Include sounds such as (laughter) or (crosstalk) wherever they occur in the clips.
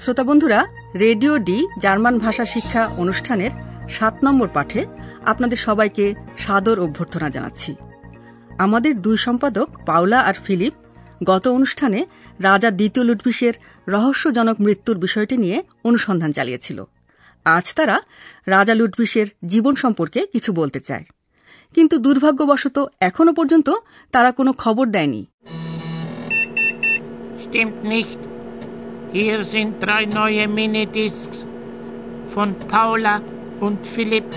শ্রোতা বন্ধুরা, radio D German ভাষা শিক্ষা অনুষ্ঠানের সাত নম্বর পাঠে আপনাদের সবাইকে সাদর অভ্যর্থনা জানাচ্ছি। আমাদের দুই সম্পাদক, পাওলা আর ফিলিপ, গত অনুষ্ঠানে রাজা দ্বিতীয় লুটভিসের রহস্যজনক মৃত্যুর বিষয়টি নিয়ে অনুসন্ধান চালিয়েছিল। আজ তারা রাজা লুটভিসের জীবন সম্পর্কে কিছু বলতে চায়। কিন্তু দুর্ভাগ্যবশত এখনও পর্যন্ত তারা কোনো খবর দেয়নি। Stimmt nicht. Hier sind drei neue Minidiscs von Paula und Philipp.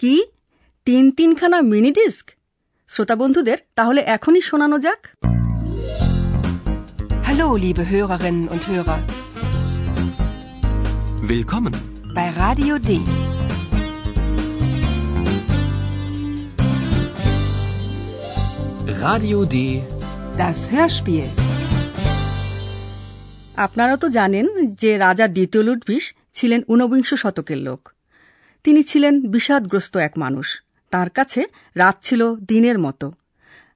কি তিন তিনখানা মিনি ডিস্ক শ্রোতা বন্ধুদের তাহলে এখনই শোনানো যাক Hallo, liebe Hörerinnen und Hörer, Willkommen. bei Radio D. Radio D. Das Hörspiel. আপনারা তো জানেন যে রাজা দ্বিতীয় লুটভিস ছিলেন ঊনবিংশ শতকের লোক। তিনি ছিলেন বিষাদগ্রস্ত এক মানুষ। তার কাছে রাত ছিল দিনের মতো।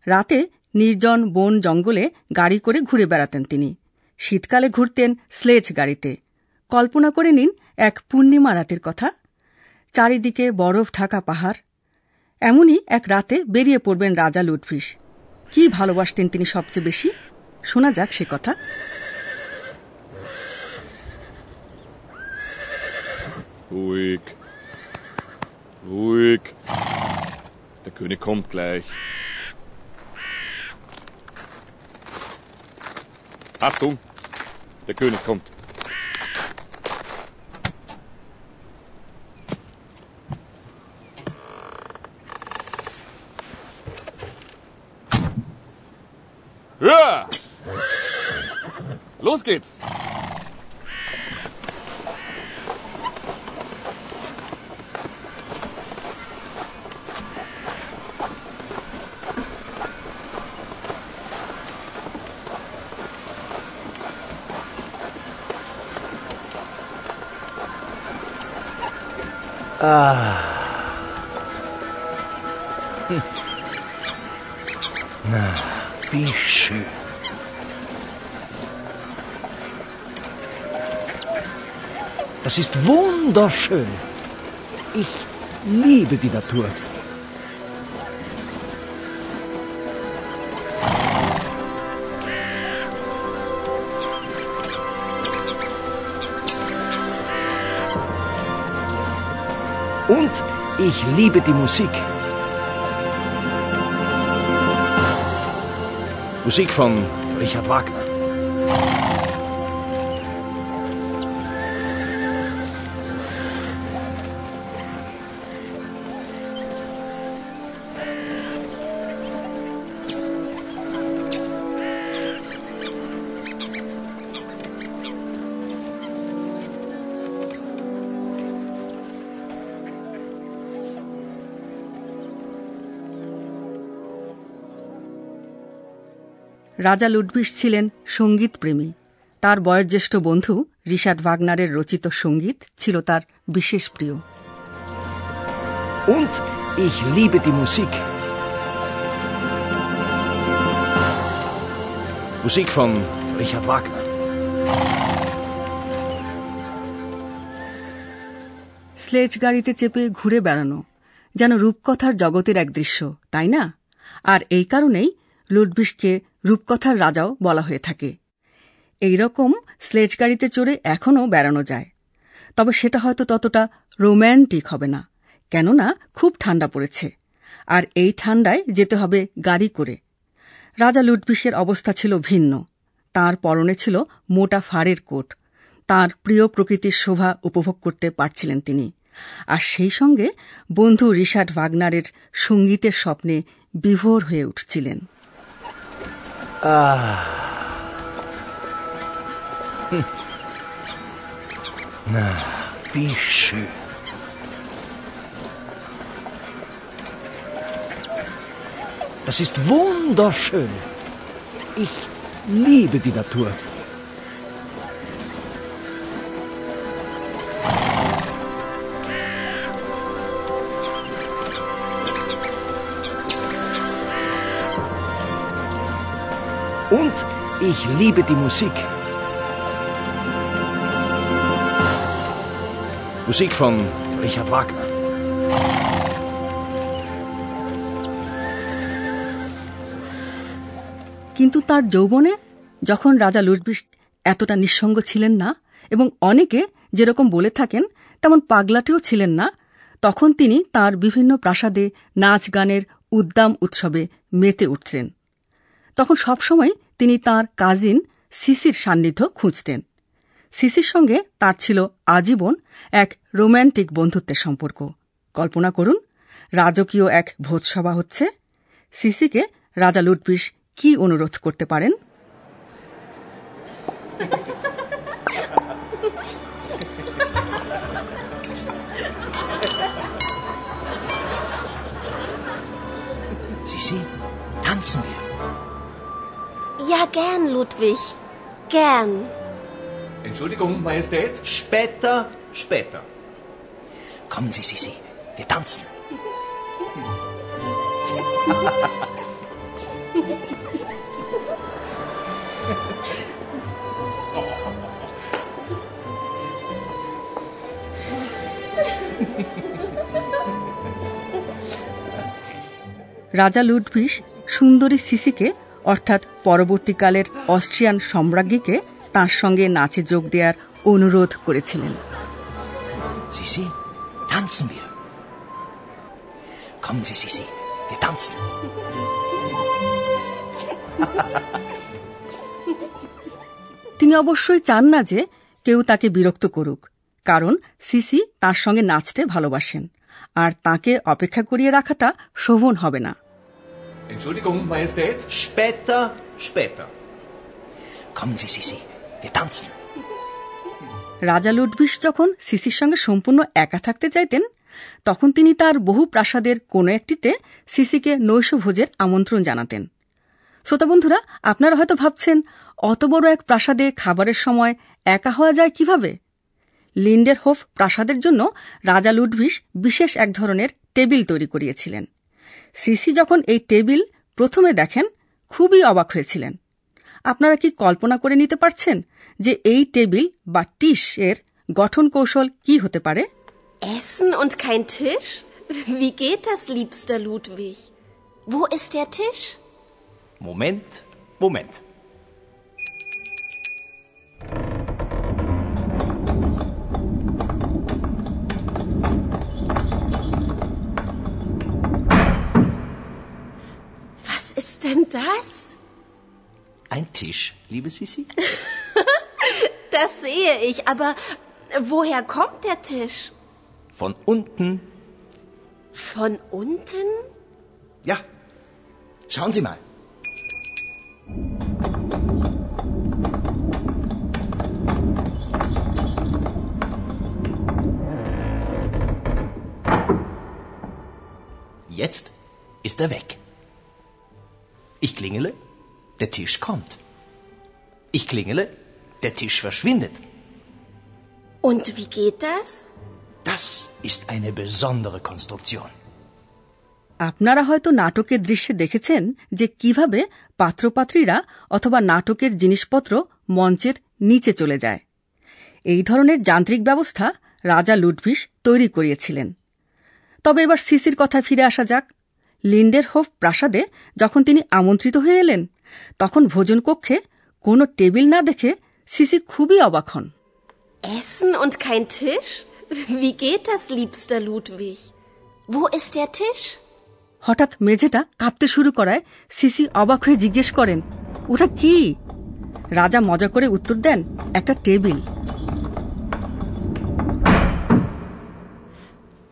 রাতে নির্জন বন জঙ্গলে গাড়ি করে ঘুরে বেড়াতেন তিনি। শীতকালে ঘুরতেন স্লেজ গাড়িতে। কল্পনা করে নিন এক পূর্ণিমা রাতের কথা। চারিদিকে বরফ ঢাকা পাহাড়। এমনই এক রাতে বেরিয়ে পড়বেন রাজা লুটভিস কি ভালোবাসতেন তিনি সবচেয়ে বেশি? শোনা যাক সে কথা। Ruhig. Ruhig. Der König kommt gleich. Achtung! Der König kommt. Los geht's! Wie schön. Das ist wunderschön. Ich liebe die Natur. Und ich liebe die Musik. Musik von Richard Wagner. রাজা লুডভিস ছিলেন সঙ্গীতপ্রেমী তার বয়োজ্যেষ্ঠ বন্ধু রিশার্ড ভাগনারের রচিত সংগীত ছিল তার বিশেষ প্রিয় Und ich liebe die Musik. Musik von Richard Wagner. Sledge গাড়িতে চেপে ঘুরে বেড়ানো যেন রূপকথার জগতের এক দৃশ্য তাই না আর এই কারণেই লুডভিসকে রূপকথার রাজাও বলা হয়ে থাকে। এই রকম স্লেজ গাড়িতে চড়ে এখনও বেড়ানো যায়। তবে সেটা হয়তো ততটা রোম্যান্টিক হবে না, কেননা খুব ঠান্ডা পড়েছে। আর এই ঠান্ডায় যেতে হবে গাড়ি করে। রাজা লুটবিশের অবস্থা ছিল ভিন্ন। তার পরনে ছিল মোটা ফাড়ের কোট। তার প্রিয় প্রকৃতির শোভা উপভোগ করতে পারছিলেন তিনি। আর সেই সঙ্গে বন্ধু রিশার্ড ভাগনারের সঙ্গীতের স্বপ্নে বিভোর হয়ে উঠছিলেন। Wie schön. Das ist wunderschön. Ich liebe die Natur. Ich liebe die Musik. Musik von Richard Wagner. কিন্তু তার যৌবনে যখন রাজা লুটবিশ এতটা নিঃসঙ্গ ছিলেন না, এবং অনেকে যেরকম বলে থাকেন, তেমন পাগলাটিও ছিলেন না, তখন তিনি তার বিভিন্ন প্রাসাদে নাচ গানের উদ্দাম উৎসবে মেতে উঠতেন তখন সবসময় তিনি তার কাজিন সিসির সান্নিধ্য খুঁজতেন। সিসির সঙ্গে তার ছিল আজীবন এক রোম্যান্টিক বন্ধুত্বের সম্পর্ক। কল্পনা করুন রাজকীয় এক ভোজসভা হচ্ছে। সিসিকে রাজা লুটবিশ কি অনুরোধ করতে পারেন? Sisi, tanzen. Ja, gern, Ludwig. Gern. Entschuldigung, Majestät. Später, später. Kommen Sie, Sisi, wir tanzen. রাজা লুডভিস সুন্দরী সিসিকে অর্থাৎ পরবর্তীকালের অস্ট্রিয়ান সম্রাজ্ঞীকে তার সঙ্গে নাচে যোগ দেওয়ার অনুরোধ করেছিলেন. তিনি অবশ্যই চান না যে কেউ তাকে বিরক্ত করুক কারণ সিসি তার সঙ্গে নাচতে ভালোবাসেন আর তাকে অপেক্ষা করিয়ে রাখাটা শোভন হবে না। Entschuldigung, Majestät. Später, später. Kommen Sie, Sisi, wir tanzen. রাজা লুডভিস যখন সিসির সঙ্গে সম্পূর্ণ একা থাকতে চাইতেন তখন তিনি তার বহু প্রাসাদের কোনো একটিতে সিসিকে নৈশভোজের আমন্ত্রণ জানাতেন শ্রোতা বন্ধুরা আপনারা হয়তো ভাবছেন অত বড় এক প্রাসাদে খাবারের সময় একা হওয়া যায় কীভাবে লিন্ডের হোফ প্রাসাদের জন্য রাজা লুডভিস বিশেষ এক ধরনের টেবিল তৈরি করিয়েছিলেন সিসি যখন এই টেবিল প্রথমে দেখেন খুবই অবাক হয়েছিলেন আপনারা কি কল্পনা করে নিতে পারছেন যে এই টেবিল বা টিস এর গঠন কৌশল কি হতে পারে Essen und kein Tisch? Wie geht das, liebster Ludwig? Wo ist der Tisch? Moment, Moment. Ist denn das? Ein Tisch, liebe Sisi? (laughs) Das sehe ich, aber woher kommt der Tisch? Von unten. Von unten? Ja. Schauen Sie mal. Jetzt ist er weg. Ich klingele, der Tisch kommt. Ich klingele, der Tisch verschwindet. Und wie geht das? Das ist eine besondere Konstruktion. আপনারা হয়তো নাটকের দৃশ্যে দেখেছেন যে কীভাবে পাত্রপাত্রীরা অথবা নাটকের জিনিসপত্র মঞ্চের নিচে চলে যায় এই ধরনের যান্ত্রিক ব্যবস্থা রাজা লুডভিস তৈরি করিয়েছিলেন তবে এবার সিসির কথায় ফিরে আসা যাক লিন্ডের হোফ প্রাসাদে যখন তিনি আমন্ত্রিত হয়ে এলেন তখন ভোজন কক্ষে কোনো টেবিল না দেখে সিসি খুবই অবাক হন Essen und kein Tisch? Wie geht das, liebster Ludwig? Wo ist der Tisch? হঠাৎ মেঝেটা কাঁপতে শুরু করায় সিসি অবাক হয়ে জিজ্ঞেস করেন ওটা কি রাজা মজা করে উত্তর দেন একটা table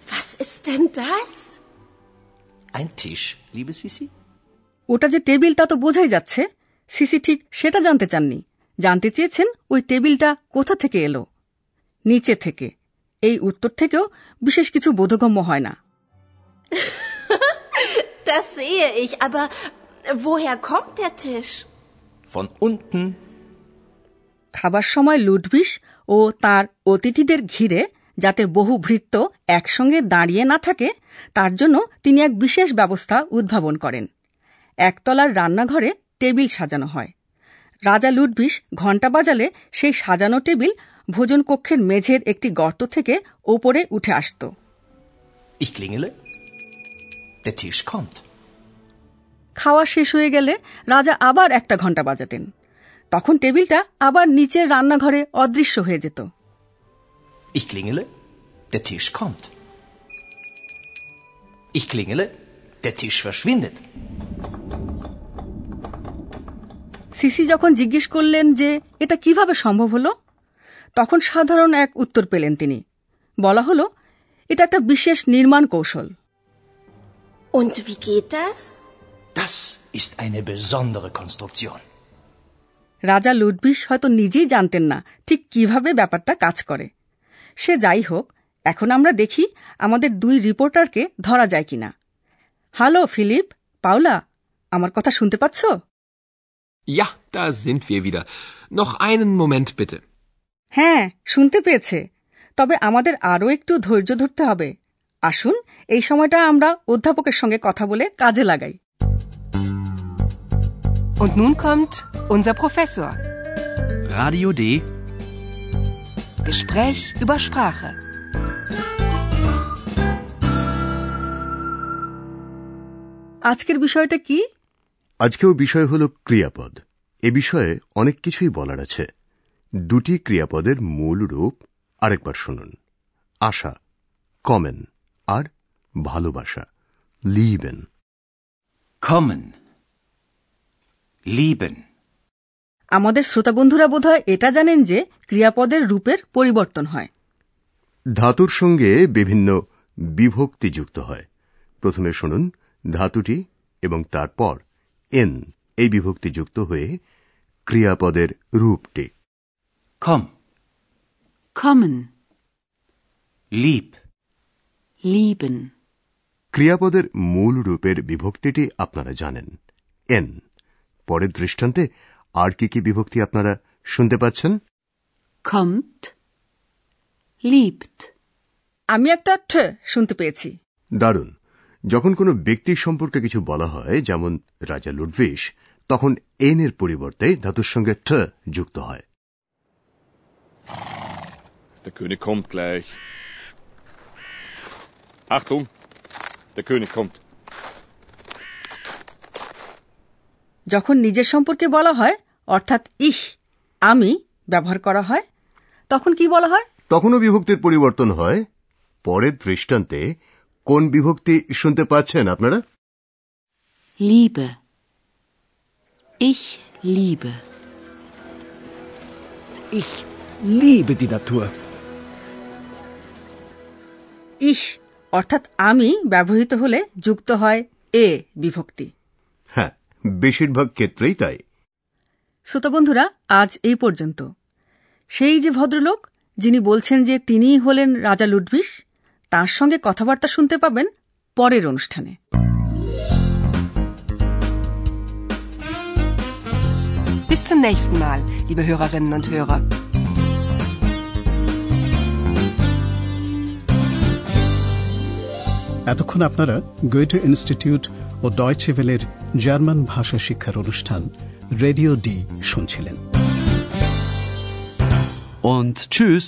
Was ist denn das? Ein Tisch, liebe Sisi? ওটা যে টেবিল তা তো বোঝাই যাচ্ছে সিসি ঠিক সেটা জানতে চাননি জানতে চেয়েছেন ওই টেবিলটা কোথা থেকে এলো নিচে থেকে এই উত্তর থেকেও বিশেষ কিছু বোধগম্য হয় না (laughs) Das sehe ich, aber woher kommt der Tisch? Von unten. খাবার সময় লুডভিস ও তার অতিথিদের ঘিরে যাতে বহু ভৃত্য একসঙ্গে দাঁড়িয়ে না থাকে তার জন্য তিনি এক বিশেষ ব্যবস্থা উদ্ভাবন করেন। একতলার রান্নাঘরে টেবিল সাজানো হয়। রাজা লুডভিস ঘণ্টা বাজালে সেই সাজানো টেবিল ভোজন কক্ষের মেঝের একটি গর্ত থেকে ওপরে উঠে আসত। খাওয়া শেষ হয়ে গেলে রাজা আবার একটা ঘণ্টা বাজাতেন। তখন টেবিলটা আবার নিচের রান্নাঘরে অদৃশ্য হয়ে যেত। Ich klingele. Der Tisch kommt. Ich klingele. Der Tisch verschwindet. Sisi যখন জিজ্ঞেস করলেন যে এটা কীভাবে সম্ভব হলো তখন সাধারণ এক উত্তর পেলেন তিনি বলা হলো এটা একটা বিশেষ নির্মাণ কৌশল Und wie geht das? Das ist eine besondere Konstruktion. রাজা লুডভিস হয়তো নিজেই জানতেন না ঠিক কীভাবে ব্যাপারটা কাজ করে সে যাই হোক এখন আমরা দেখি আমাদের দুই রিপোর্টারকে ধরা যায় কিনা হ্যালো ফিলিপ পাওলা আমার কথা শুনতে পাচ্ছ Ja, da sind wir wieder. Noch einen Moment bitte. হ্যাঁ শুনতে পেয়েছে তবে আমাদের আরও একটু ধৈর্য ধরতে হবে আসুন এই সময়টা আমরা অধ্যাপকের সঙ্গে কথা বলে কাজে লাগাই Und nun kommt unser Professor. Radio D. Gespräch über Sprache. আজকের বিষয়টা কি আজকেও বিষয় হল ক্রিয়াপদ এ বিষয়ে অনেক কিছুই বলার আছে দুটি ক্রিয়াপদের মূল রূপ আরেকবার শুনুন আশা কমেন আর ভালোবাসা লিবেন Kommen. Lieben. আমাদের শ্রোতা বন্ধুরা বোধহয় এটা জানেন যে ক্রিয়াপদের রূপের পরিবর্তন হয় ধাতুর সঙ্গে বিভিন্ন বিভক্তি যুক্ত হয় প্রথমে শুনুন ধাতুটি এবং তারপর এন এই বিভক্তি যুক্ত হয়ে ক্রিয়াপদের রূপটি Komm. Kommen. লিপ Lieben. ক্রিয়াপদের মূল রূপের বিভক্তিটি আপনারা জানেন এন পরের দৃষ্টান্তে আর কি কি বিভক্তি আপনারা শুনতে পাচ্ছেন Kommt. Liebt. আমি একটা ঠ শুনতে পেয়েছি দারুণ যখন কোনো ব্যক্তির সম্পর্কে কিছু বলা হয় যেমন রাজা লুডভিস তখন এন এর পরিবর্তে ধাতুর সঙ্গে ঠ যুক্ত হয় Der König kommt gleich. Achtung! Der König kommt. যখন নিজের সম্পর্কে বলা হয় অর্থাৎ ইহ আমি ব্যবহার করা হয় তখন কি বলা হয় তখনও বিভক্তির পরিবর্তন হয় পরের দৃষ্টান্তে কোন বিভক্তি শুনতে পাচ্ছেন আপনারা Liebe. Ich liebe. Ich liebe die Natur. অর্থাৎ আমি ব্যবহৃত হলে যুক্ত হয় এ বিভক্তি হ্যাঁ বেশিরভাগ ক্ষেত্রেই তাই শ্রোতা বন্ধুরা আজ এই পর্যন্ত সেই যে ভদ্রলোক যিনি বলছেন যে তিনিই হলেন রাজা লুডভিস তার সঙ্গে কথাবার্তা শুনতে পাবেন পরের অনুষ্ঠানে Bis zum nächsten Mal, liebe Hörerinnen und Hörer. এতক্ষণ আপনারা গোয়েটে ইনস্টিটিউট ও ডয়চে ভেলের জার্মান ভাষা শিক্ষার অনুষ্ঠান রেডিও ডি শুনছিলেন। অন্ত চুস